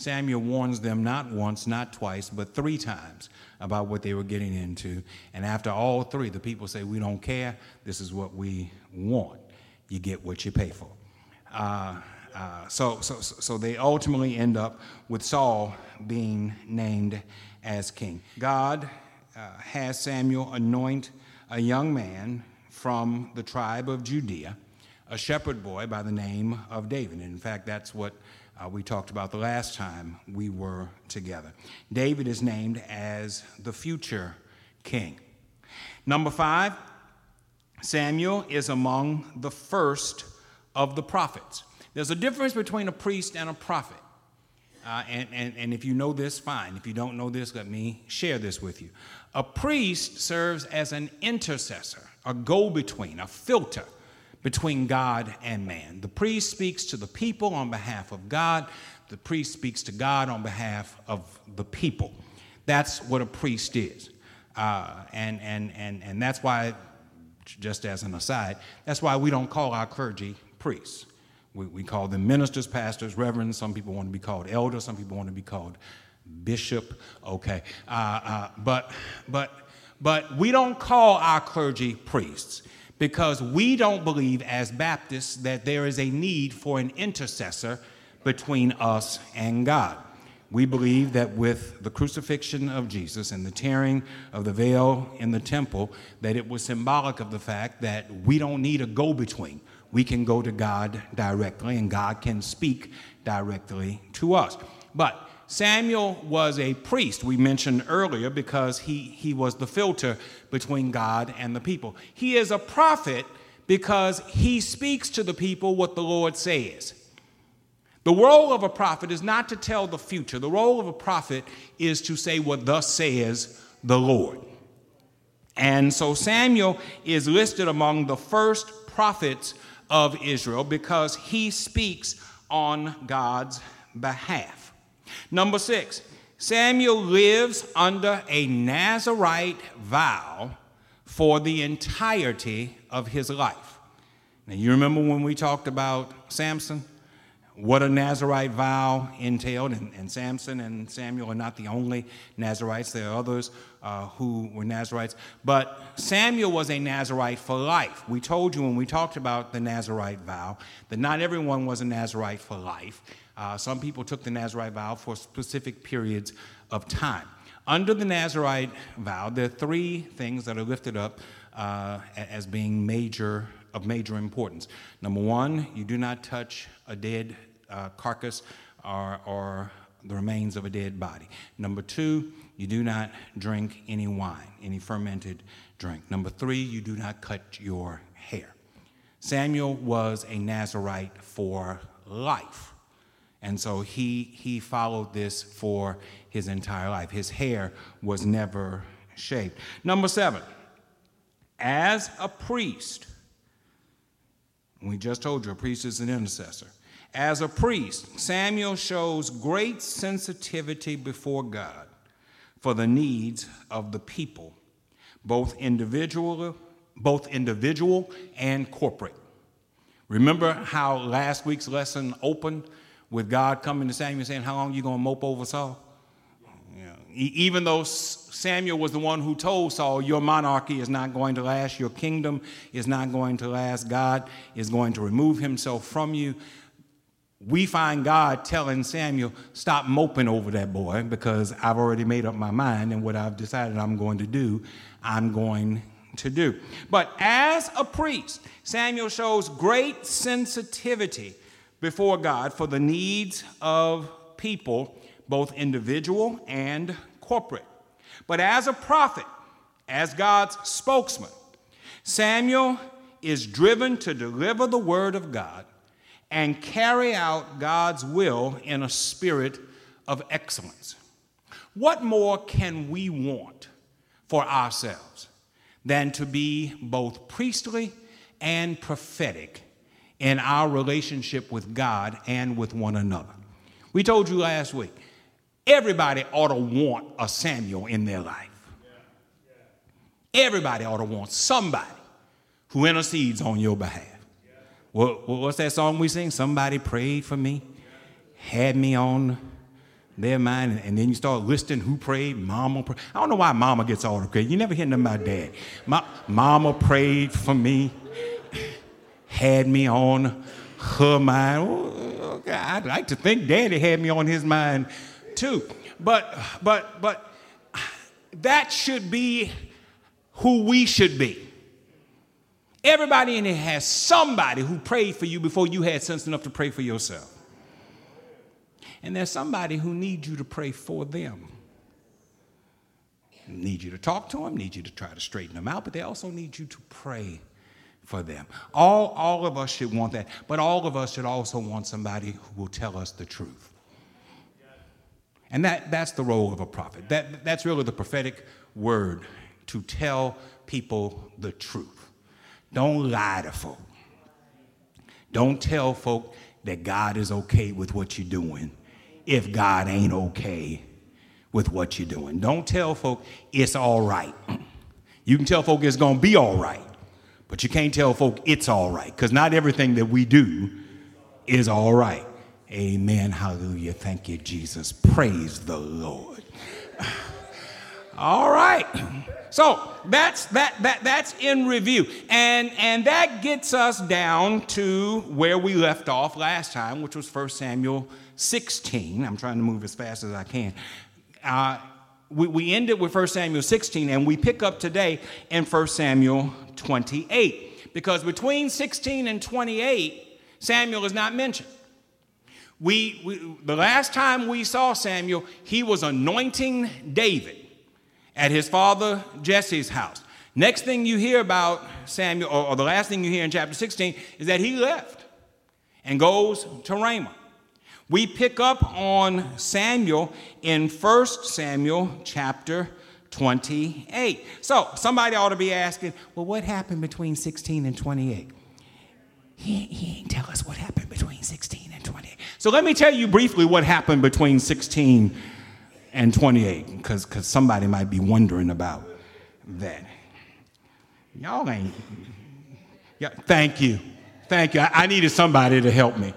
Samuel warns them not once, not twice, but three times about what they were getting into. And after all three, the people say, We don't care. This is what we want. You get what you pay for. Uh, uh, so, so, so they ultimately end up with Saul being named as king. God uh, has Samuel anoint a young man from the tribe of Judea, a shepherd boy by the name of David. And in fact, that's what uh, we talked about the last time we were together. David is named as the future king. Number five, Samuel is among the first of the prophets. There's a difference between a priest and a prophet. Uh, and, and, and if you know this, fine. If you don't know this, let me share this with you. A priest serves as an intercessor, a go between, a filter between God and man. The priest speaks to the people on behalf of God, the priest speaks to God on behalf of the people. That's what a priest is. Uh, and, and, and, and that's why, just as an aside, that's why we don't call our clergy priests. We, we call them ministers, pastors, reverends. Some people want to be called elders. Some people want to be called bishop. Okay. Uh, uh, but, but, but we don't call our clergy priests because we don't believe as Baptists that there is a need for an intercessor between us and God. We believe that with the crucifixion of Jesus and the tearing of the veil in the temple, that it was symbolic of the fact that we don't need a go between. We can go to God directly, and God can speak directly to us. But Samuel was a priest, we mentioned earlier, because he, he was the filter between God and the people. He is a prophet because he speaks to the people what the Lord says. The role of a prophet is not to tell the future, the role of a prophet is to say what thus says the Lord. And so Samuel is listed among the first prophets of Israel because he speaks on God's behalf. Number six, Samuel lives under a Nazarite vow for the entirety of his life. Now, you remember when we talked about Samson? What a Nazarite vow entailed, and, and Samson and Samuel are not the only Nazarites. There are others uh, who were Nazarites. But Samuel was a Nazarite for life. We told you when we talked about the Nazarite vow that not everyone was a Nazarite for life. Uh, some people took the Nazarite vow for specific periods of time. Under the Nazarite vow, there are three things that are lifted up uh, as being major of major importance. Number one, you do not touch a dead uh, carcass or, or the remains of a dead body. Number two, you do not drink any wine, any fermented drink. Number three, you do not cut your hair. Samuel was a Nazarite for life. And so he, he followed this for his entire life. His hair was never shaved. Number seven, as a priest, we just told you a priest is an intercessor. As a priest, Samuel shows great sensitivity before God for the needs of the people, both individual, both individual and corporate. Remember how last week's lesson opened with God coming to Samuel saying, How long are you going to mope over Saul? Even though Samuel was the one who told Saul, Your monarchy is not going to last, your kingdom is not going to last, God is going to remove himself from you. We find God telling Samuel, Stop moping over that boy because I've already made up my mind, and what I've decided I'm going to do, I'm going to do. But as a priest, Samuel shows great sensitivity before God for the needs of people, both individual and corporate. But as a prophet, as God's spokesman, Samuel is driven to deliver the word of God and carry out God's will in a spirit of excellence. What more can we want for ourselves than to be both priestly and prophetic in our relationship with God and with one another. We told you last week, everybody ought to want a Samuel in their life. Everybody ought to want somebody who intercedes on your behalf. what's that song we sing? Somebody prayed for me, had me on their mind. And, then you start listing who prayed. Mama prayed. I don't know why mama gets all the credit. You never hear nothing about dad. My, mama prayed for me, had me on her mind. I'd like to think daddy had me on his mind too. But, but, but that should be who we should be. Everybody in here has somebody who prayed for you before you had sense enough to pray for yourself. And there's somebody who needs you to pray for them. Need you to talk to them, need you to try to straighten them out, but they also need you to pray for them. All, all of us should want that, but all of us should also want somebody who will tell us the truth. And that, that's the role of a prophet. That, that's really the prophetic word to tell people the truth. Don't lie to folk. Don't tell folk that God is okay with what you're doing if God ain't okay with what you're doing. Don't tell folk it's all right. You can tell folk it's going to be all right, but you can't tell folk it's all right because not everything that we do is all right. Amen. Hallelujah. Thank you, Jesus. Praise the Lord. All right. So that's that that that's in review. And and that gets us down to where we left off last time, which was 1 Samuel 16. I'm trying to move as fast as I can. Uh, we, we ended with 1 Samuel 16, and we pick up today in 1 Samuel 28. Because between 16 and 28, Samuel is not mentioned. We, we, the last time we saw Samuel, he was anointing David at his father Jesse's house. Next thing you hear about Samuel, or, or the last thing you hear in chapter 16, is that he left and goes to Ramah. We pick up on Samuel in 1 Samuel chapter 28. So somebody ought to be asking, well, what happened between 16 and 28? He, he ain't tell us what happened between 16 and 28. So let me tell you briefly what happened between 16 and 28, because somebody might be wondering about that. Y'all ain't. Yeah, thank you. Thank you. I, I needed somebody to help me.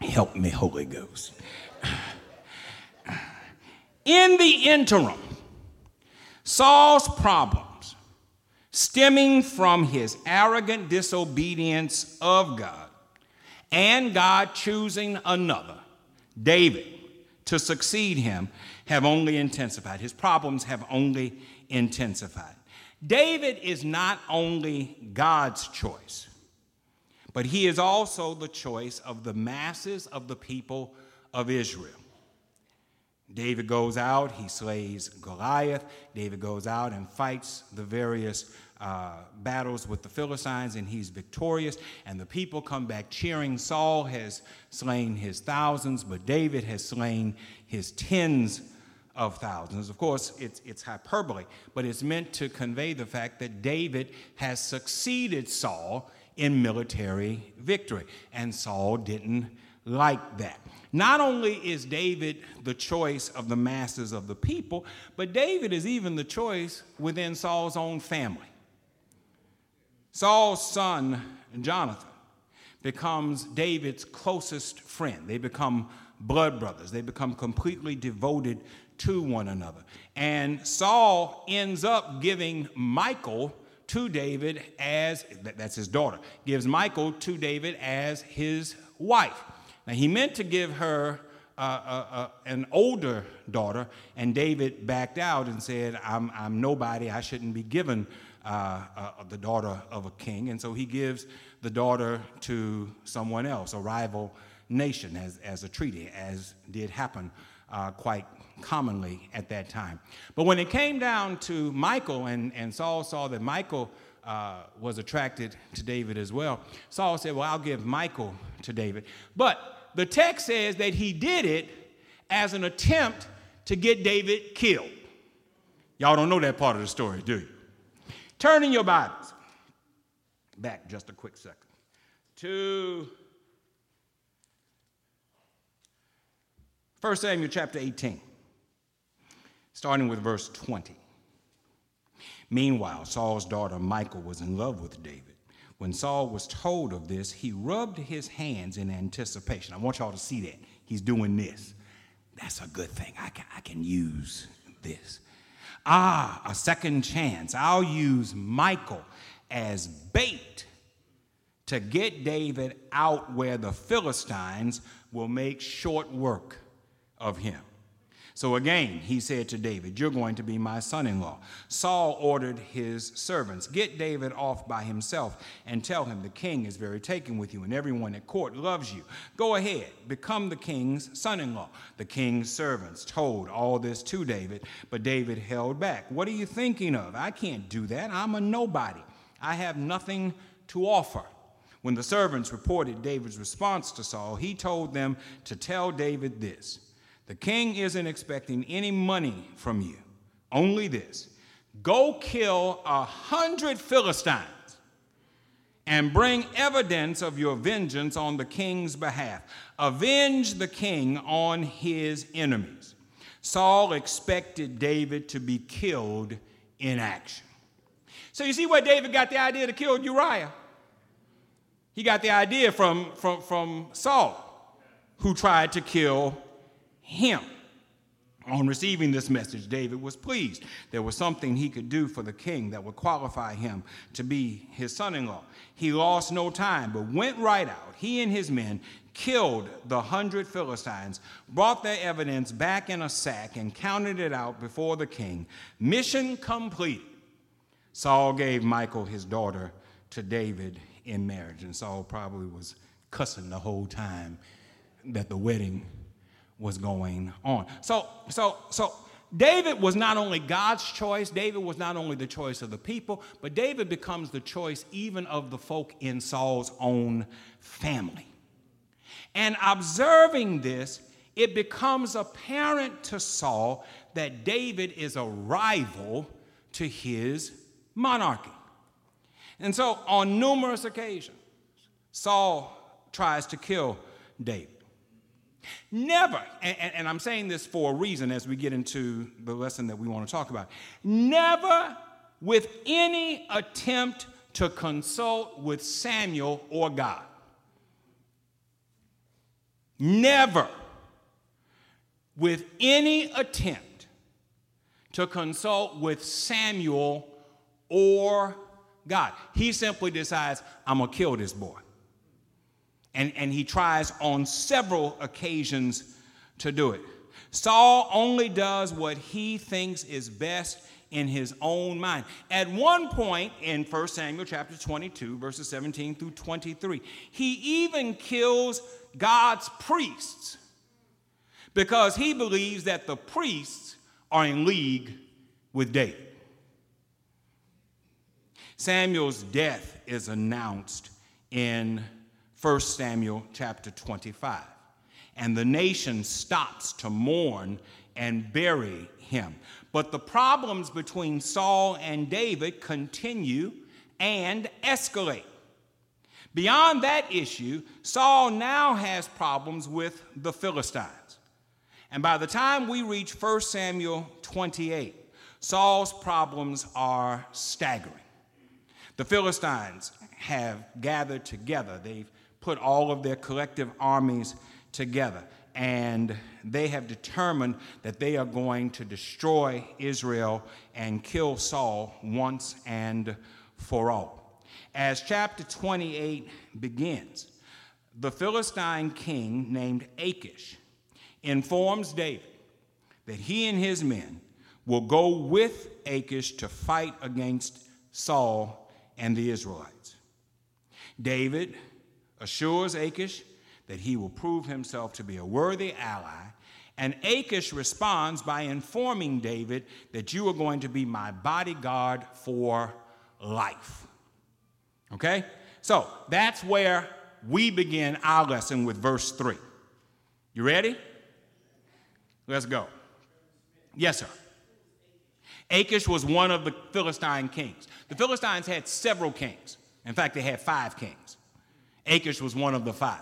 Help me, Holy Ghost. In the interim, Saul's problems, stemming from his arrogant disobedience of God and God choosing another, David, to succeed him, have only intensified. His problems have only intensified. David is not only God's choice, but he is also the choice of the masses of the people of Israel. David goes out, he slays Goliath. David goes out and fights the various uh, battles with the Philistines, and he's victorious. And the people come back cheering. Saul has slain his thousands, but David has slain his tens of thousands. Of course, it's, it's hyperbole, but it's meant to convey the fact that David has succeeded Saul in military victory. And Saul didn't like that. Not only is David the choice of the masses of the people, but David is even the choice within Saul's own family. Saul's son, Jonathan, becomes David's closest friend. They become blood brothers, they become completely devoted to one another. And Saul ends up giving Michal to David as, that's his daughter, gives Michael to David as his wife. Now, he meant to give her uh, uh, uh, an older daughter, and David backed out and said, I'm, I'm nobody, I shouldn't be given uh, uh, the daughter of a king. And so he gives the daughter to someone else, a rival nation, as, as a treaty, as did happen uh, quite commonly at that time. But when it came down to Michael, and, and Saul saw that Michael uh, was attracted to David as well, Saul said, Well, I'll give Michael to David. But the text says that he did it as an attempt to get David killed. Y'all don't know that part of the story, do you? Turn in your Bibles back just a quick second to 1 Samuel chapter 18 starting with verse 20. Meanwhile, Saul's daughter Michal was in love with David. When Saul was told of this, he rubbed his hands in anticipation. I want y'all to see that. He's doing this. that's a good thing. I can, I can use this. Ah, a second chance. I'll use Michal as bait to get David out where the Philistines will make short work of him. So again, he said to David, You're going to be my son in law. Saul ordered his servants, Get David off by himself and tell him the king is very taken with you and everyone at court loves you. Go ahead, become the king's son in law. The king's servants told all this to David, but David held back. What are you thinking of? I can't do that. I'm a nobody. I have nothing to offer. When the servants reported David's response to Saul, he told them to tell David this the king isn't expecting any money from you, only this go kill a hundred Philistines and bring evidence of your vengeance on the king's behalf. Avenge the king on his enemies. Saul expected David to be killed in action. So you see where David got the idea to kill Uriah? He got the idea from, from, from Saul, who tried to kill him. On receiving this message, David was pleased. There was something he could do for the king that would qualify him to be his son in law. He lost no time, but went right out. He and his men killed the hundred Philistines, brought their evidence back in a sack, and counted it out before the king. Mission complete. Saul gave Michael his daughter to David in marriage, and Saul probably was cussing the whole time that the wedding was going on. So, so, so David was not only God's choice, David was not only the choice of the people, but David becomes the choice even of the folk in Saul's own family. And observing this, it becomes apparent to Saul that David is a rival to his monarchy. And so, on numerous occasions, Saul tries to kill David. Never, and, and, I'm saying this for a reason as we get into the lesson that we want to talk about, never with any attempt to consult with Samuel or God. Never with any attempt to consult with Samuel or God. He simply decides, I'm going to kill this boy. And, and he tries on several occasions to do it. Saul only does what he thinks is best in his own mind. At one point in 1 Samuel chapter 22, verses 17 through 23, he even kills God's priests because he believes that the priests are in league with David. Samuel's death is announced in 1 Samuel chapter 25. And the nation stops to mourn and bury him. But the problems between Saul and David continue and escalate. Beyond that issue, Saul now has problems with the Philistines. And by the time we reach 1 Samuel 28, Saul's problems are staggering. The Philistines have gathered together. They've put all of their collective armies together. And they have determined that they are going to destroy Israel and kill Saul once and for all. As chapter 28 begins, the Philistine king named Achish informs David that he and his men will go with Achish to fight against Saul and the Israelites. David assures Achish that he will prove himself to be a worthy ally. And Achish responds by informing David that you are going to be my bodyguard for life. Okay? So that's where we begin our lesson with verse 3. You ready? Let's go. Yes, sir. Achish was one of the Philistine kings. The Philistines had several kings. In fact, they had five kings. Achish was one of the five.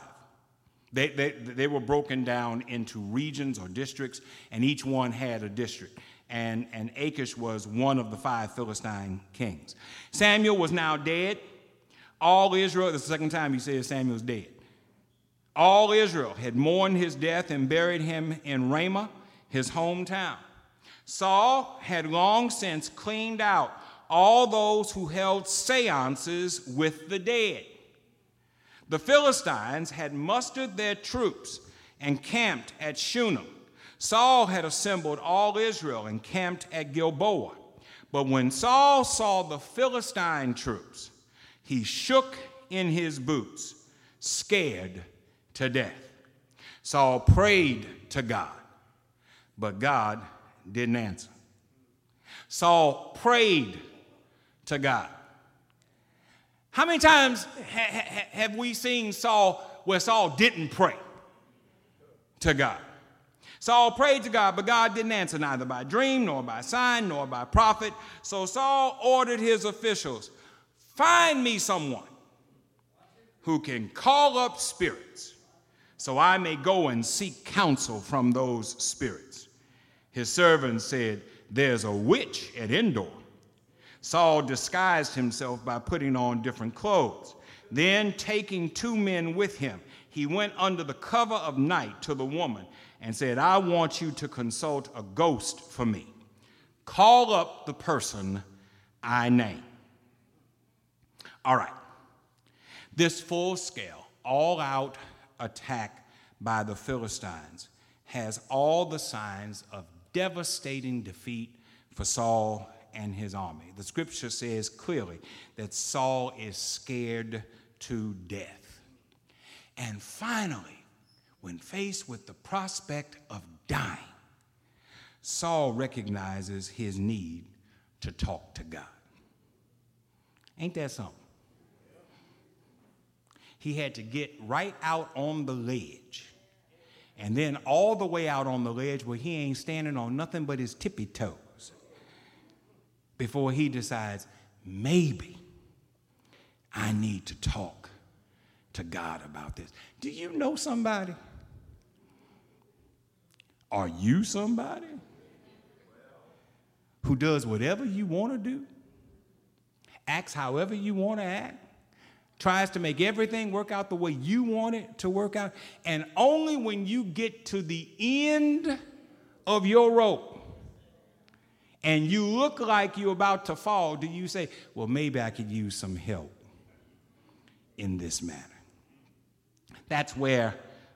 They, they, they were broken down into regions or districts, and each one had a district. And, and Achish was one of the five Philistine kings. Samuel was now dead. All Israel, this is the second time he says Samuel's dead. All Israel had mourned his death and buried him in Ramah, his hometown. Saul had long since cleaned out all those who held seances with the dead. The Philistines had mustered their troops and camped at Shunem. Saul had assembled all Israel and camped at Gilboa. But when Saul saw the Philistine troops, he shook in his boots, scared to death. Saul prayed to God, but God didn't answer. Saul prayed to God. How many times ha- ha- have we seen Saul where Saul didn't pray to God? Saul prayed to God, but God didn't answer neither by dream, nor by sign, nor by prophet. So Saul ordered his officials find me someone who can call up spirits so I may go and seek counsel from those spirits. His servant said, There's a witch at Endor. Saul disguised himself by putting on different clothes. Then, taking two men with him, he went under the cover of night to the woman and said, I want you to consult a ghost for me. Call up the person I name. All right. This full scale, all out attack by the Philistines has all the signs of devastating defeat for Saul and his army. The scripture says clearly that Saul is scared to death. And finally, when faced with the prospect of dying, Saul recognizes his need to talk to God. Ain't that something? He had to get right out on the ledge. And then all the way out on the ledge where he ain't standing on nothing but his tippy toes before he decides, maybe I need to talk to God about this. Do you know somebody? Are you somebody who does whatever you want to do, acts however you want to act, tries to make everything work out the way you want it to work out, and only when you get to the end of your rope and you look like you're about to fall, do you say, Well, maybe I could use some help in this matter? That's where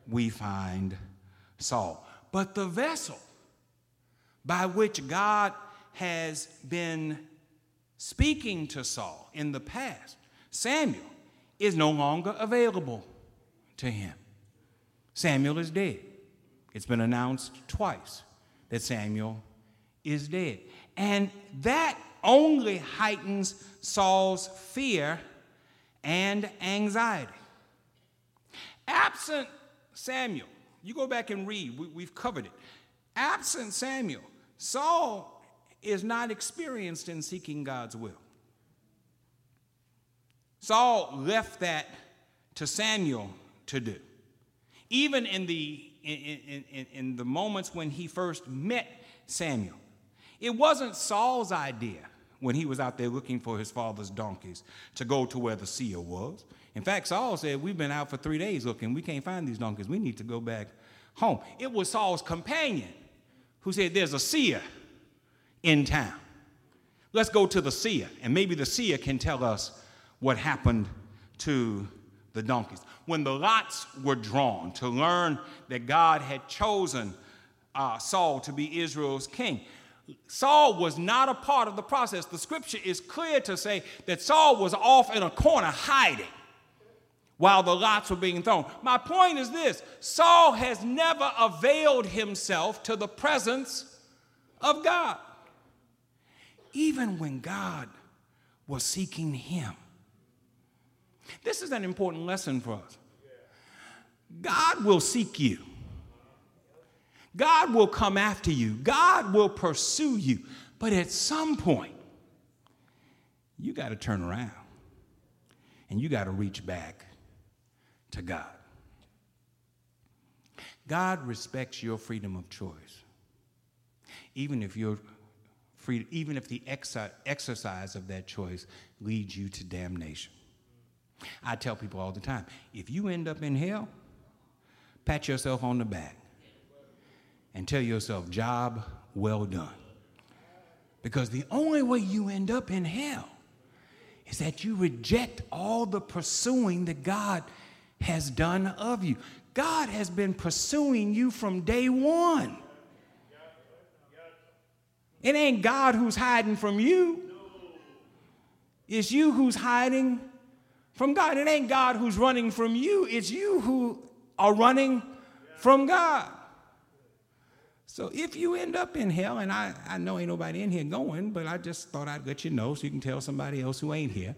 we find Saul. But the vessel by which God has been speaking to Saul in the past, Samuel, is no longer available to him. Samuel is dead. It's been announced twice that Samuel is dead. And that only heightens Saul's fear and anxiety. Absent Samuel, you go back and read, we, have covered it. Absent Samuel, Saul is not experienced in seeking God's will. Saul left that to Samuel to do. Even in the, in, in, in, the moments when he first met Samuel, it wasn't Saul's idea when he was out there looking for his father's donkeys to go to where the seer was. In fact, Saul said, We've been out for three days looking. We can't find these donkeys. We need to go back home. It was Saul's companion who said, There's a seer in town. Let's go to the seer, and maybe the seer can tell us what happened to the donkeys. When the lots were drawn to learn that God had chosen uh, Saul to be Israel's king, Saul was not a part of the process. The scripture is clear to say that Saul was off in a corner hiding while the lots were being thrown. My point is this Saul has never availed himself to the presence of God. Even when God was seeking him. This is an important lesson for us. God will seek you. God will come after you. God will pursue you. But at some point, you got to turn around and you got to reach back to God. God respects your freedom of choice. Even if you're free, even if the exercise of that choice leads you to damnation. I tell people all the time if you end up in hell, pat yourself on the back and tell yourself, job well done. Because the only way you end up in hell is that you reject all the pursuing that God has done of you. God has been pursuing you from day one. It ain't God who's hiding from you. It's you who's hiding from God. It ain't God who's running from you. It's you who are running from God. So if you end up in hell, and I, I know ain't nobody in here going, but I just thought I'd let you know so you can tell somebody else who ain't here.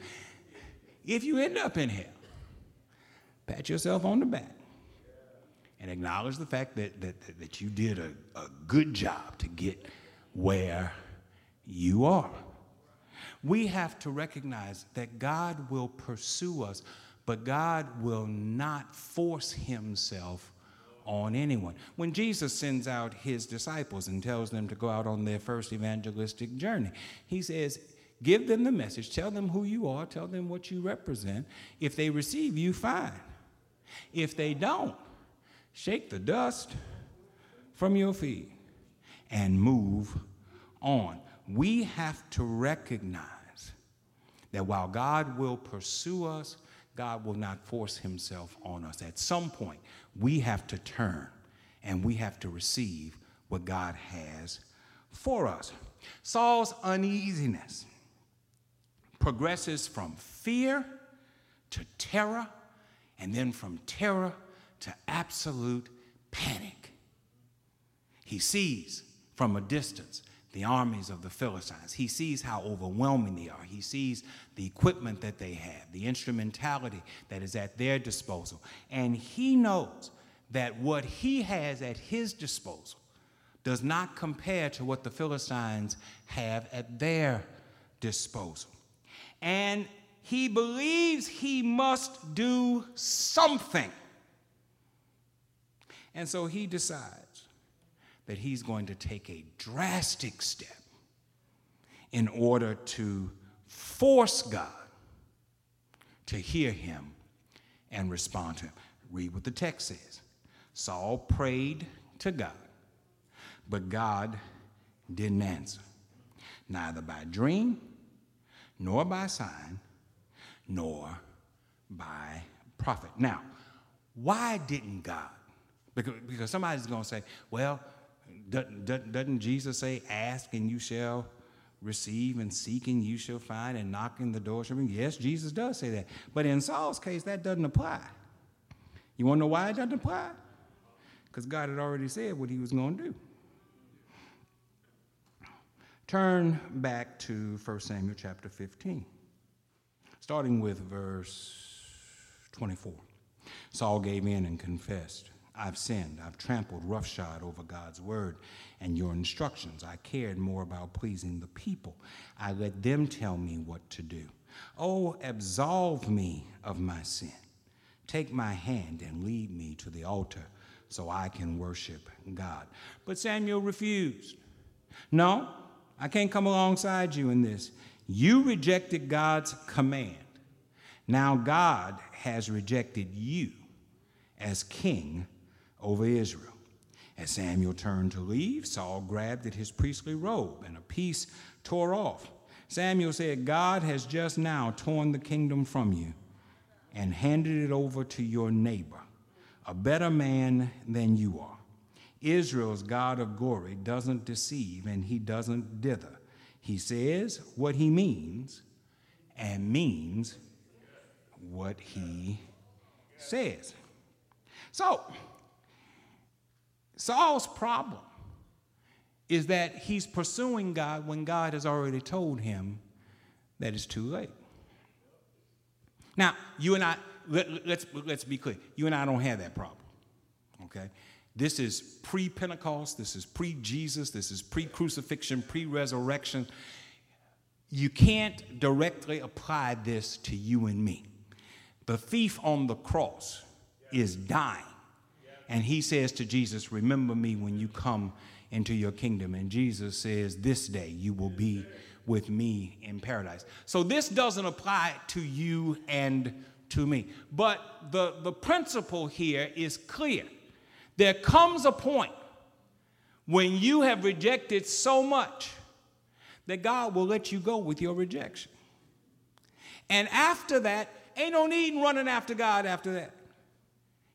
If you end up in hell, pat yourself on the back and acknowledge the fact that, that, that you did a, a good job to get where you are. We have to recognize that God will pursue us, but God will not force himself on anyone. When Jesus sends out his disciples and tells them to go out on their first evangelistic journey, he says, Give them the message, tell them who you are, tell them what you represent. If they receive you, fine. If they don't, shake the dust from your feet and move on. We have to recognize that while God will pursue us, God will not force himself on us. At some point, we have to turn and we have to receive what God has for us. Saul's uneasiness progresses from fear to terror, and then from terror to absolute panic. He sees from a distance the armies of the Philistines. He sees how overwhelming they are. He sees the equipment that they have, the instrumentality that is at their disposal. And he knows that what he has at his disposal does not compare to what the Philistines have at their disposal. And he believes he must do something. And so he decides that he's going to take a drastic step in order to force God to hear him and respond to him. Read what the text says. Saul prayed to God, but God didn't answer, neither by dream, nor by sign, nor by prophet. Now, why didn't God? Because, because somebody's going to say, well, doesn't, doesn't Jesus say, Ask and you shall receive, and seek and you shall find, and knocking the door shall be? Yes, Jesus does say that. But in Saul's case, that doesn't apply. You want to know why it doesn't apply? Because God had already said what he was going to do. Turn back to 1 Samuel chapter 15, starting with verse 24. Saul gave in and confessed. I've sinned. I've trampled roughshod over God's word and your instructions. I cared more about pleasing the people. I let them tell me what to do. Oh, absolve me of my sin. Take my hand and lead me to the altar so I can worship God. But Samuel refused. No, I can't come alongside you in this. You rejected God's command. Now God has rejected you as king over Israel. As Samuel turned to leave, Saul grabbed at his priestly robe, and a piece tore off. Samuel said, God has just now torn the kingdom from you and handed it over to your neighbor, a better man than you are. Israel's God of glory doesn't deceive and he doesn't dither. He says what he means and means what he says. So, Saul's problem is that he's pursuing God when God has already told him that it's too late. Now, you and I, let, us let's, let's be clear. You and I don't have that problem, okay? This is pre Pentecost, this is pre Jesus, this is pre crucifixion, pre resurrection. You can't directly apply this to you and me. The thief on the cross is dying and he says to Jesus, Remember me when you come into your kingdom. And Jesus says, This day you will be with me in paradise. So this doesn't apply to you and to me. But the, the principle here is clear There comes a point when you have rejected so much that God will let you go with your rejection. And after that, ain't no need in running after God after that.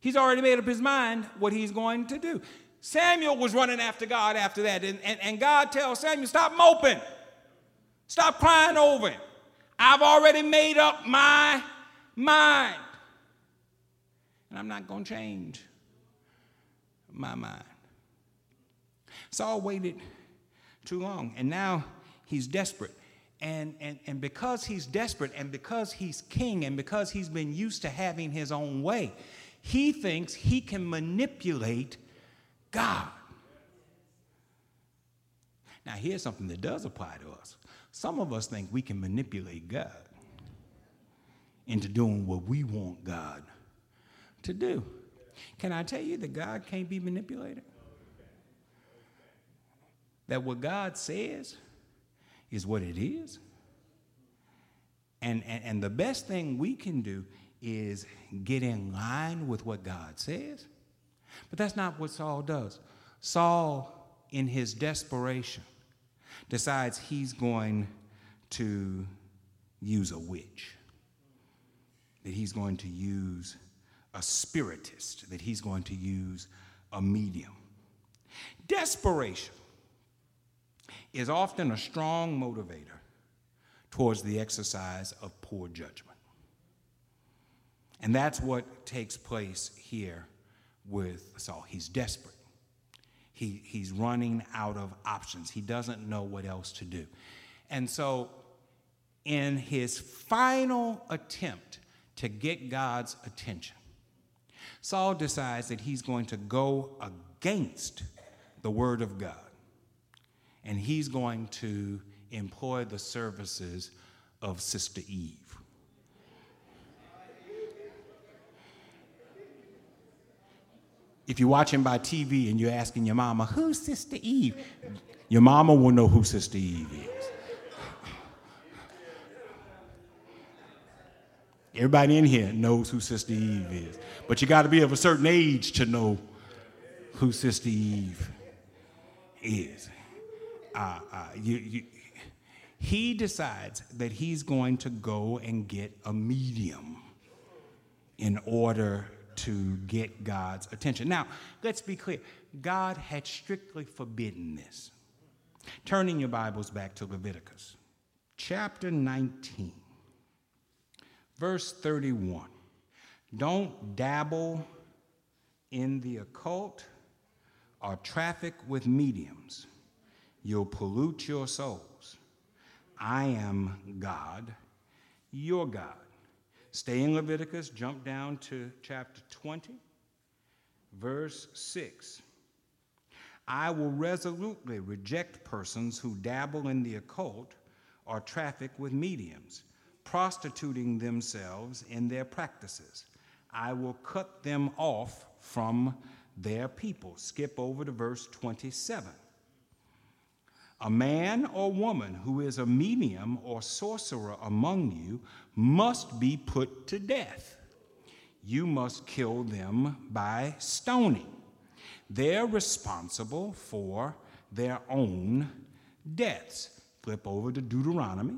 He's already made up his mind what he's going to do. Samuel was running after God after that, and, and, and God tells Samuel, Stop moping, stop crying over him. I've already made up my mind. And I'm not going to change my mind. Saul waited too long, and now he's desperate. And, and, and because he's desperate, and because he's king, and because he's been used to having his own way, he thinks he can manipulate God. Now, here's something that does apply to us. Some of us think we can manipulate God into doing what we want God to do. Can I tell you that God can't be manipulated? That what God says is what it is. And, and, and the best thing we can do is get in line with what God says. But that's not what Saul does. Saul, in his desperation, decides he's going to use a witch, that he's going to use a spiritist, that he's going to use a medium. Desperation is often a strong motivator towards the exercise of poor judgment. And that's what takes place here with Saul. He's desperate. He, he's running out of options. He doesn't know what else to do. And so, in his final attempt to get God's attention, Saul decides that he's going to go against the word of God. And he's going to employ the services of Sister Eve. If you're watching by TV and you're asking your mama, who's Sister Eve? Your mama will know who Sister Eve is. Everybody in here knows who Sister Eve is. But you got to be of a certain age to know who Sister Eve is. Uh, uh, you, you, he decides that he's going to go and get a medium in order to get God's attention. Now, let's be clear God had strictly forbidden this. Turning your Bibles back to Leviticus, chapter 19, verse 31. Don't dabble in the occult or traffic with mediums. You'll pollute your souls. I am God, your God. Stay in Leviticus, jump down to chapter 20, verse 6. I will resolutely reject persons who dabble in the occult or traffic with mediums, prostituting themselves in their practices. I will cut them off from their people. Skip over to verse 27. A man or woman who is a medium or sorcerer among you must be put to death. You must kill them by stoning. They're responsible for their own deaths. Flip over to Deuteronomy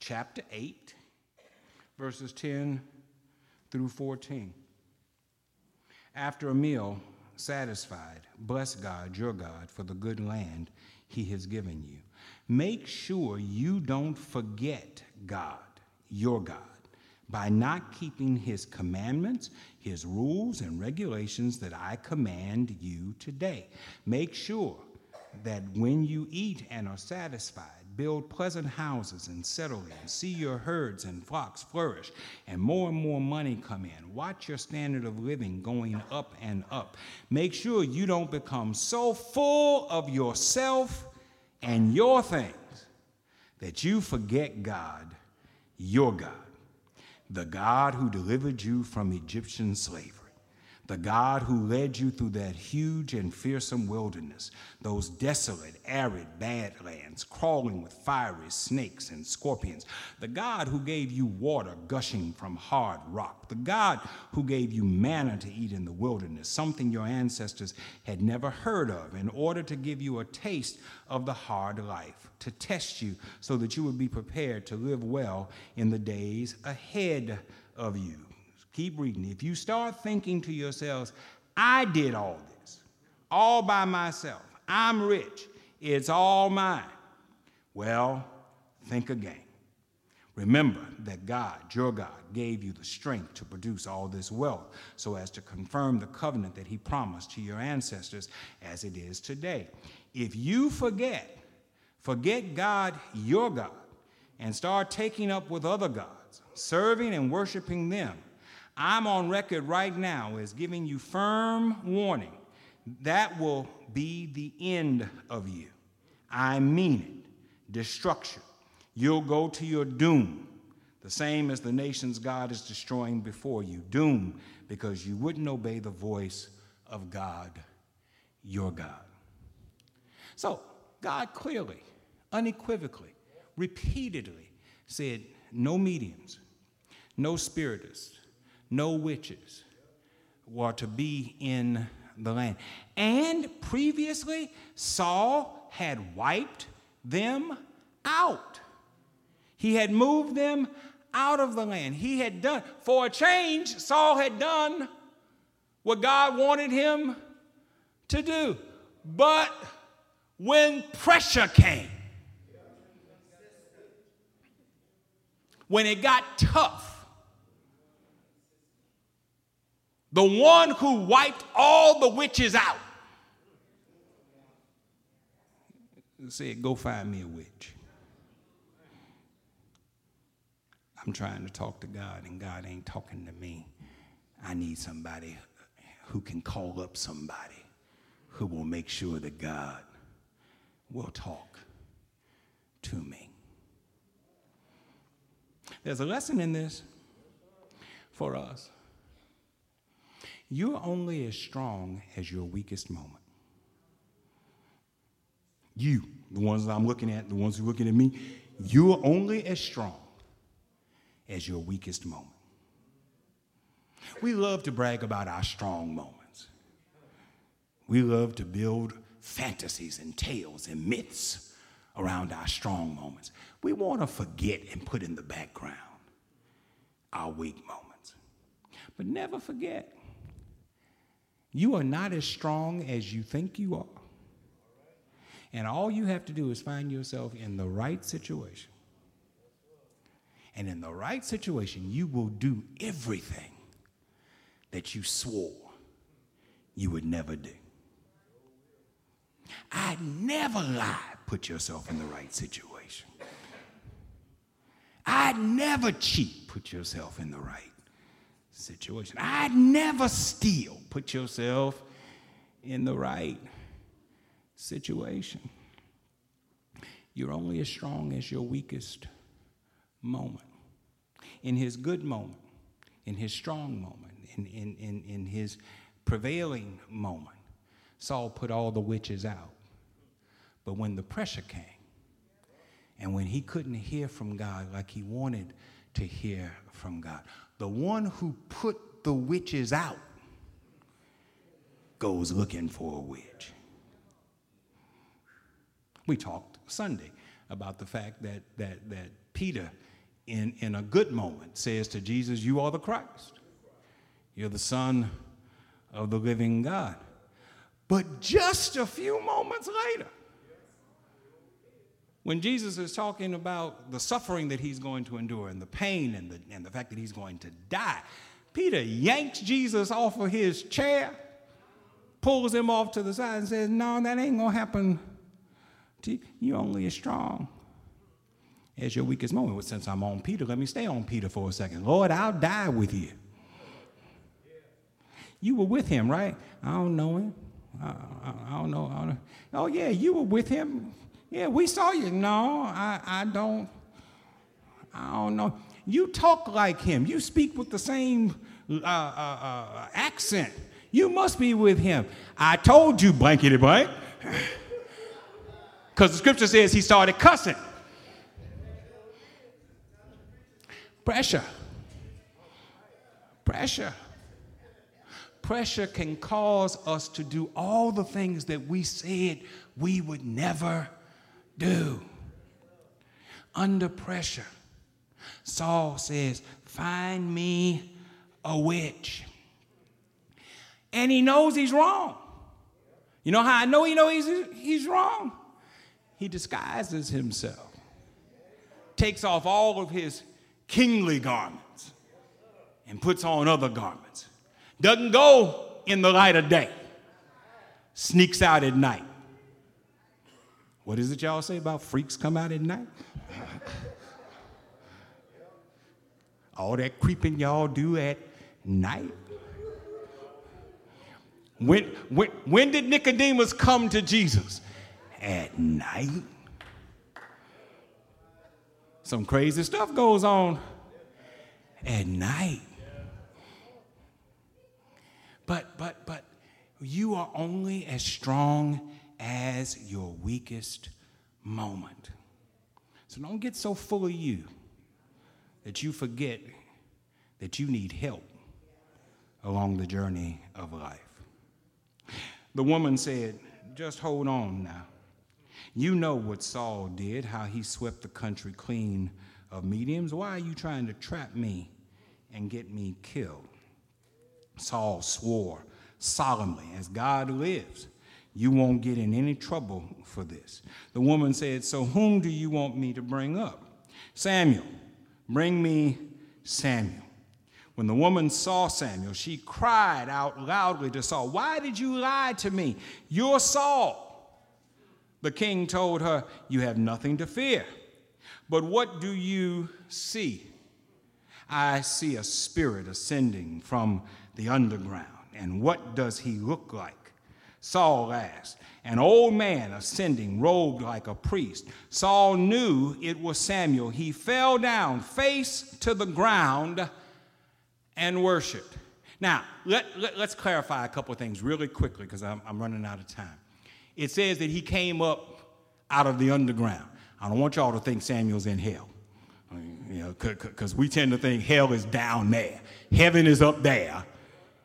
chapter 8, verses 10 through 14. After a meal, satisfied, bless God, your God, for the good land he has given you. Make sure you don't forget God, your God, by not keeping his commandments, his rules, and regulations that I command you today. Make sure that when you eat and are satisfied, build pleasant houses and settle in, see your herds and flocks flourish, and more and more money come in. Watch your standard of living going up and up. Make sure you don't become so full of yourself and your things that you forget God, your God, the God who delivered you from Egyptian slavery the God who led you through that huge and fearsome wilderness, those desolate, arid badlands crawling with fiery snakes and scorpions, the God who gave you water gushing from hard rock, the God who gave you manna to eat in the wilderness, something your ancestors had never heard of, in order to give you a taste of the hard life, to test you so that you would be prepared to live well in the days ahead of you. Keep reading. If you start thinking to yourselves, I did all this all by myself, I'm rich, it's all mine. Well, think again. Remember that God, your God, gave you the strength to produce all this wealth so as to confirm the covenant that He promised to your ancestors as it is today. If you forget, forget God, your God, and start taking up with other gods, serving and worshiping them, I'm on record right now as giving you firm warning that will be the end of you. I mean it. Destruction. You'll go to your doom, the same as the nations God is destroying before you. Doom, because you wouldn't obey the voice of God, your God. So, God clearly, unequivocally, repeatedly said, No mediums, no spiritists, no witches were to be in the land. And previously, Saul had wiped them out. He had moved them out of the land. He had done, for a change, Saul had done what God wanted him to do. But when pressure came, when it got tough, the one who wiped all the witches out, said, Go find me a witch. I'm trying to talk to God, and God ain't talking to me. I need somebody who can call up somebody who will make sure that God will talk to me. There's a lesson in this for us. You're only as strong as your weakest moment. You, the ones I'm looking at, the ones who are looking at me, you're only as strong as your weakest moment. We love to brag about our strong moments. We love to build fantasies and tales and myths around our strong moments. We want to forget and put in the background our weak moments. But never forget you are not as strong as you think you are. And all you have to do is find yourself in the right situation. And in the right situation, you will do everything that you swore you would never do. I never lie. Put yourself in the right situation. I never cheat. Put yourself in the right situation. I'd never steal. Put yourself in the right situation. You're only as strong as your weakest moment. In his good moment, in his strong moment, in, in, in, in his prevailing moment, Saul put all the witches out. But when the pressure came, and when he couldn't hear from God like he wanted to hear from God, the one who put the witches out goes looking for a witch. We talked Sunday about the fact that, that, that Peter, in, in a good moment, says to Jesus, You are the Christ. You're the Son of the living God. But just a few moments later, when Jesus is talking about the suffering that he's going to endure and the pain and the, and the fact that he's going to die, Peter yanks Jesus off of his chair, pulls him off to the side, and says, No, that ain't going to happen. To you. You're only as strong as your weakest moment. Well, since I'm on Peter, let me stay on Peter for a second. Lord, I'll die with you. You were with him, right? I don't know him. I, I, I, don't know, I don't know. Oh, yeah, you were with him yeah, we saw you. No, I, I don't. I don't know. You talk like him. You speak with the same uh, uh, uh, accent. You must be with him. I told you, blankety blank. Because the scripture says he started cussing. Pressure. Pressure. Pressure can cause us to do all the things that we said we would never do. Under pressure. Saul says, Find me a witch. And he knows he's wrong. You know how I know he knows he's, he's wrong? He disguises himself, takes off all of his kingly garments, and puts on other garments. Doesn't go in the light of day, sneaks out at night. What is it y'all say about freaks come out at night? All that creeping y'all do at night. When, when, when did Nicodemus come to Jesus? At night. Some crazy stuff goes on at night. But, but, but you are only as strong as your weakest moment. So don't get so full of you that you forget that you need help along the journey of life. The woman said, Just hold on now. You know what Saul did, how he swept the country clean of mediums. Why are you trying to trap me and get me killed? Saul swore solemnly, As God lives, you won't get in any trouble for this. The woman said, So whom do you want me to bring up? Samuel. Bring me Samuel. When the woman saw Samuel, she cried out loudly to Saul, Why did you lie to me? You're Saul. The king told her, You have nothing to fear. But what do you see? I see a spirit ascending from the underground. And what does he look like? Saul asked. An old man ascending, robed like a priest. Saul knew it was Samuel. He fell down face to the ground and worshiped. Now, let, let, us clarify a couple of things really quickly because I'm, I'm running out of time. It says that he came up out of the underground. I don't want y'all to think Samuel's in hell. You know, because we tend to think hell is down there, heaven is up there,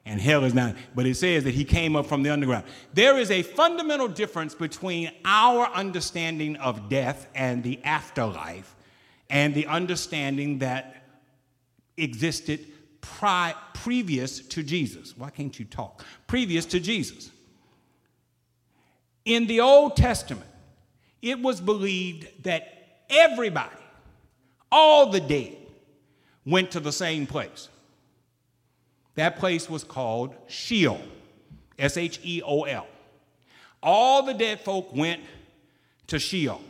and hell is not. But it says that he came up from the underground. There is a fundamental difference between our understanding of death and the afterlife and the understanding that existed pri- previous to Jesus. Why can't you talk? Previous to Jesus. In the Old Testament, it was believed that everybody, all the dead, went to the same place. That place was called Sheol, S H E O L. All the dead folk went to Sheol.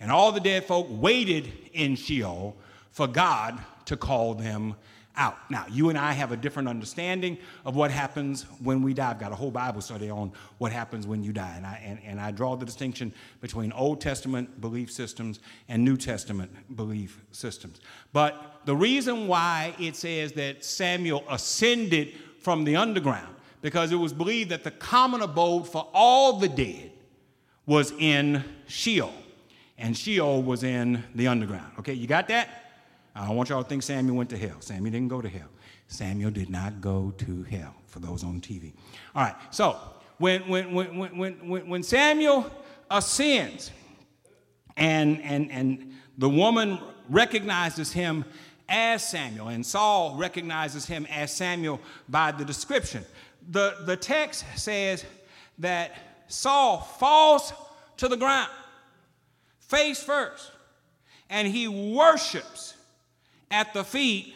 And all the dead folk waited in Sheol for God to call them out. Now, you and I have a different understanding of what happens when we die. I've got a whole Bible study on what happens when you die. And I, and, and I draw the distinction between Old Testament belief systems and New Testament belief systems. But the reason why it says that Samuel ascended from the underground, because it was believed that the common abode for all the dead was in Sheol. And Sheol was in the underground. Okay, you got that? I don't want y'all to think Samuel went to hell. Samuel didn't go to hell. Samuel did not go to hell, for those on TV. All right, so when, when, when, when, when, when Samuel ascends and, and, and the woman recognizes him as Samuel, and Saul recognizes him as Samuel by the description, the, the text says that Saul falls to the ground, face first, and he worships at the feet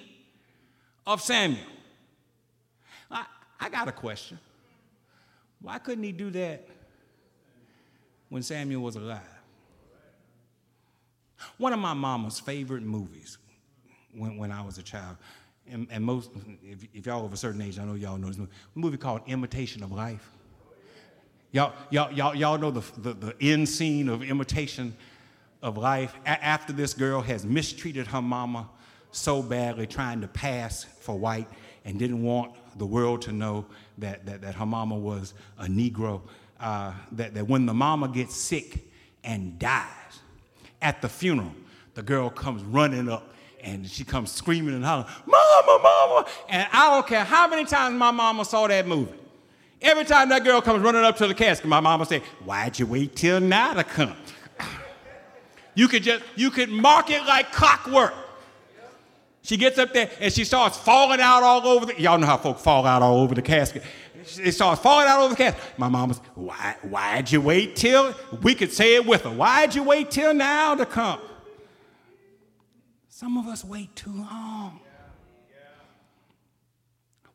of Samuel. I, I got a question. Why couldn't he do that when Samuel was alive? One of my mama's favorite movies when, when I was a child, and, and most, if, if, y'all of a certain age, I know y'all know this movie, movie called Imitation of Life. Y'all, y'all, y'all, y'all know the, the, the end scene of Imitation of Life. A- after this girl has mistreated her mama, so badly trying to pass for white and didn't want the world to know that, that, that her mama was a Negro. Uh, that, that when the mama gets sick and dies at the funeral, the girl comes running up and she comes screaming and hollering, Mama, Mama. And I don't care how many times my mama saw that movie. Every time that girl comes running up to the casket, my mama say, Why'd you wait till now to come? You could just, you could mark it like clockwork. She gets up there and she starts falling out all over the, y'all know how folk fall out all over the casket. It starts falling out over the casket. My mama's, why, why'd you wait till, we could say it with her, why'd you wait till now to come? Some of us wait too long.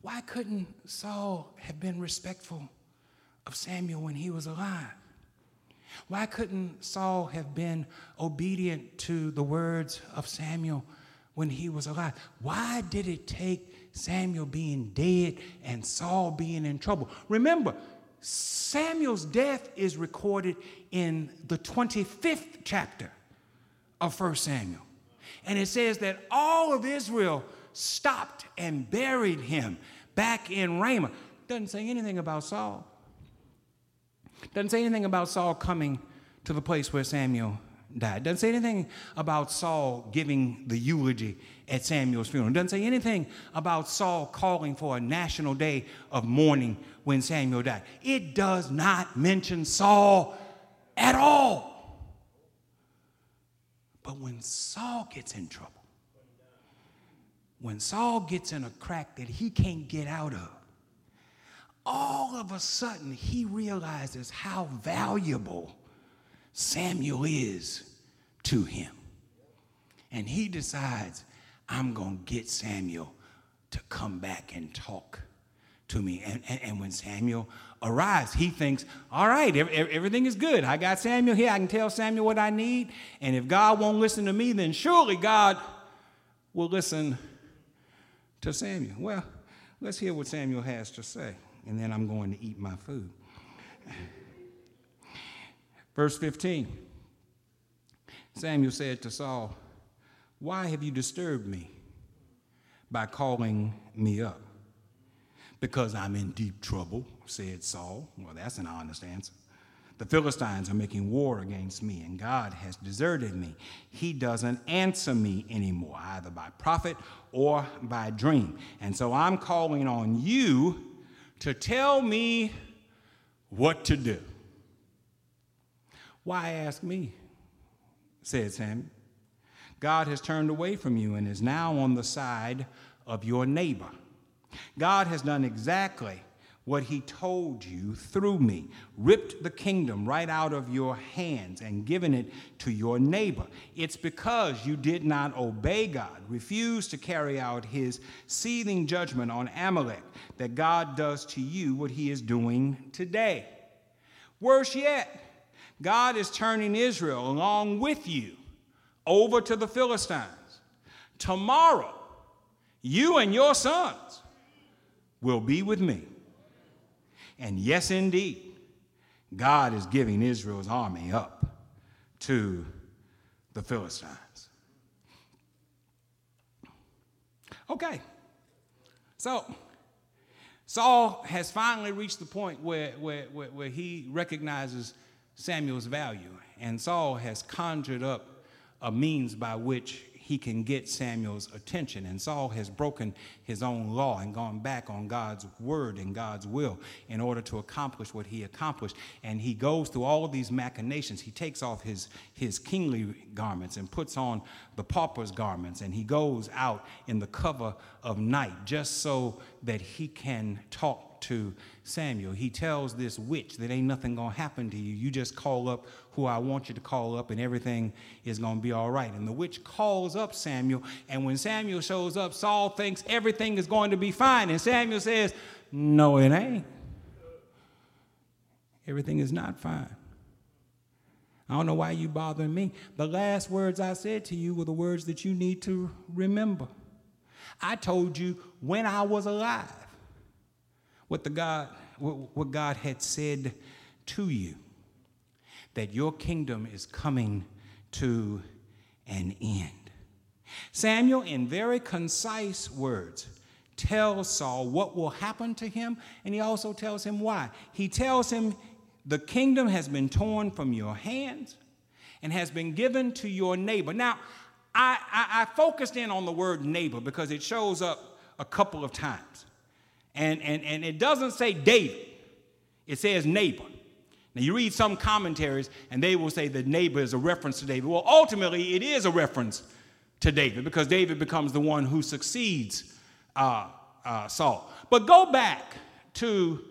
Why couldn't Saul have been respectful of Samuel when he was alive? Why couldn't Saul have been obedient to the words of Samuel when he was alive? Why did it take Samuel being dead and Saul being in trouble? Remember, Samuel's death is recorded in the 25th chapter of 1 Samuel. And it says that all of Israel stopped and buried him back in Ramah. Doesn't say anything about Saul. Doesn't say anything about Saul coming to the place where Samuel died. Doesn't say anything about Saul giving the eulogy at Samuel's funeral. Doesn't say anything about Saul calling for a national day of mourning when Samuel died. It does not mention Saul at all. But when Saul gets in trouble, when Saul gets in a crack that he can't get out of, all of a sudden he realizes how valuable Samuel is to him. And he decides, I'm going to get Samuel to come back and talk to me. And, and, and, when Samuel arrives, he thinks, all right, everything is good. I got Samuel here. I can tell Samuel what I need. And if God won't listen to me, then surely God will listen to Samuel. Well, let's hear what Samuel has to say and then I'm going to eat my food. Verse 15 Samuel said to Saul, Why have you disturbed me by calling me up? Because I'm in deep trouble, said Saul. Well, that's an honest answer. The Philistines are making war against me, and God has deserted me. He doesn't answer me anymore, either by prophet or by dream. And so I'm calling on you to tell me what to do. Why ask me? said Samuel. God has turned away from you and is now on the side of your neighbor. God has done exactly what he told you through me, ripped the kingdom right out of your hands and given it to your neighbor. It's because you did not obey God, refused to carry out his seething judgment on Amalek, that God does to you what he is doing today. Worse yet, God is turning Israel along with you over to the Philistines. Tomorrow, you and your sons will be with me. And yes, indeed, God is giving Israel's army up to the Philistines. Okay, so Saul has finally reached the point where, where, where, where he recognizes Samuel's value, and Saul has conjured up a means by which he can get Samuel's attention. And Saul has broken his own law and gone back on God's word and God's will in order to accomplish what he accomplished. And he goes through all these machinations. He takes off his, his kingly garments and puts on the pauper's garments. And he goes out in the cover of night just so that he can talk to Samuel. He tells this witch that ain't nothing gonna happen to you. You just call up who I want you to call up, and everything is gonna be all right. And the witch calls up Samuel, and when Samuel shows up, Saul thinks everything is going to be fine. And Samuel says, No, it ain't. Everything is not fine. I don't know why you bothering me. The last words I said to you were the words that you need to remember. I told you when I was alive what, the God, what God had said to you that your kingdom is coming to an end. Samuel, in very concise words, tells Saul what will happen to him, and he also tells him why. He tells him, The kingdom has been torn from your hands and has been given to your neighbor. Now, I, I, I focused in on the word neighbor because it shows up a couple of times. And, and, and it doesn't say David, it says neighbor. Now, you read some commentaries, and they will say the neighbor is a reference to David. Well, ultimately, it is a reference to David because David becomes the one who succeeds uh, uh, Saul. But go back to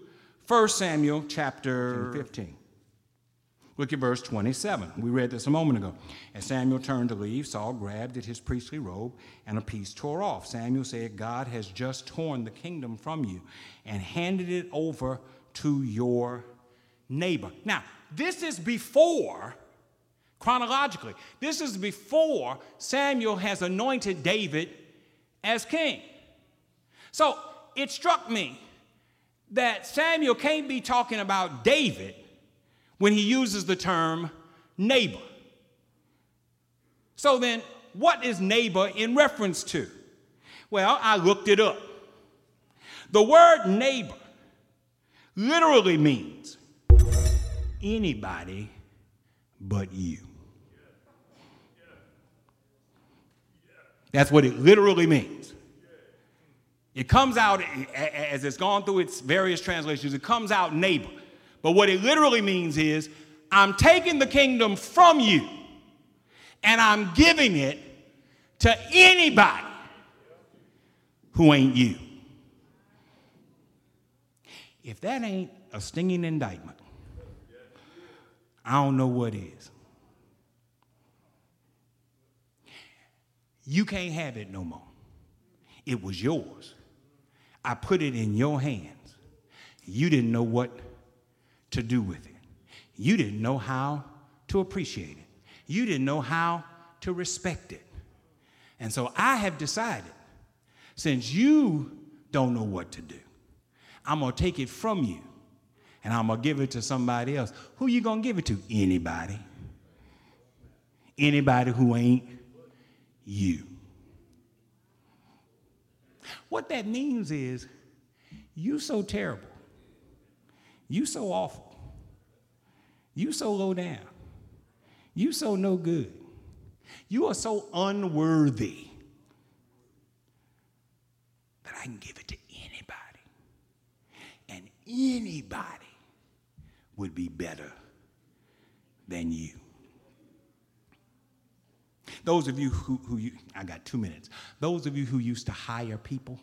1 Samuel chapter 15. Look at verse 27. We read this a moment ago. As Samuel turned to leave, Saul grabbed at his priestly robe, and a piece tore off. Samuel said, God has just torn the kingdom from you and handed it over to your neighbor. Now, this is before, chronologically, this is before Samuel has anointed David as king. So it struck me that Samuel can't be talking about David when he uses the term neighbor. So then, what is neighbor in reference to? Well, I looked it up. The word neighbor literally means anybody but you. That's what it literally means. It comes out, as it's gone through its various translations, it comes out neighbor. But what it literally means is, I'm taking the kingdom from you and I'm giving it to anybody who ain't you. If that ain't a stinging indictment, I don't know what is. You can't have it no more. It was yours. I put it in your hands. You didn't know what to do with it. You didn't know how to appreciate it. You didn't know how to respect it. And so I have decided, since you don't know what to do, I'm going to take it from you and I'm going to give it to somebody else. Who you going to give it to? Anybody. Anybody who ain't you. What that means is you so terrible. You so awful. You so low down. You so no good. You are so unworthy that I can give it to anybody. And anybody would be better than you. Those of you who, who you, I got two minutes. Those of you who used to hire people,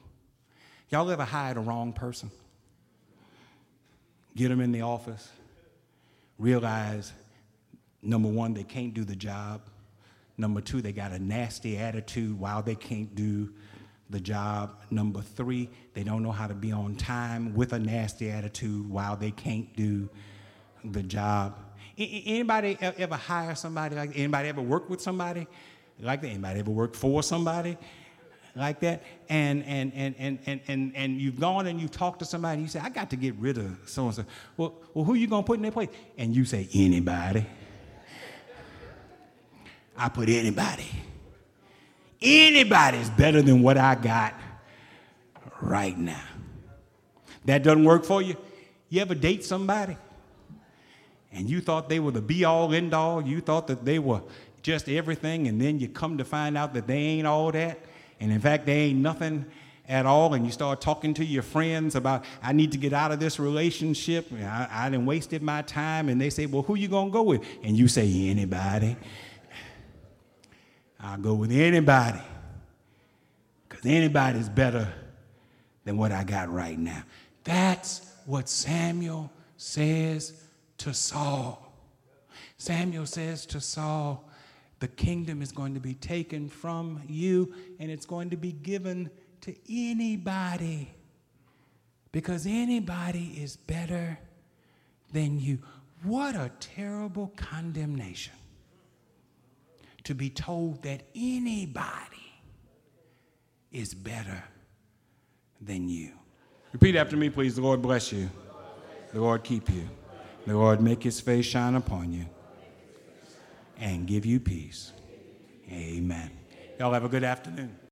y'all ever hired a wrong person? Get them in the office, realize number one, they can't do the job. Number two, they got a nasty attitude while they can't do the job. Number three, they don't know how to be on time with a nasty attitude while they can't do the job. Anybody ever hire somebody like anybody ever work with somebody like that? Anybody ever work for somebody like that? And and and and and and, and you've gone and you've talked to somebody, you say, I got to get rid of so and so. Well, well, who you gonna put in their place? And you say, anybody. I put anybody. Anybody's better than what I got right now. That doesn't work for you? You ever date somebody and you thought they were the be all end all? You thought that they were just everything, and then you come to find out that they ain't all that? And in fact, they ain't nothing at all, and you start talking to your friends about, I need to get out of this relationship. I, I done wasted my time. And they say, Well, who you gonna go with? And you say, Anybody. I'll go with anybody. Because anybody's better than what I got right now. That's what Samuel says to Saul. Samuel says to Saul, The kingdom is going to be taken from you and it's going to be given to anybody. Because anybody is better than you. What a terrible condemnation to be told that anybody is better than you. Repeat after me, please. The Lord bless you. The Lord keep you. The Lord make his face shine upon you and give you peace. Amen. Y'all have a good afternoon.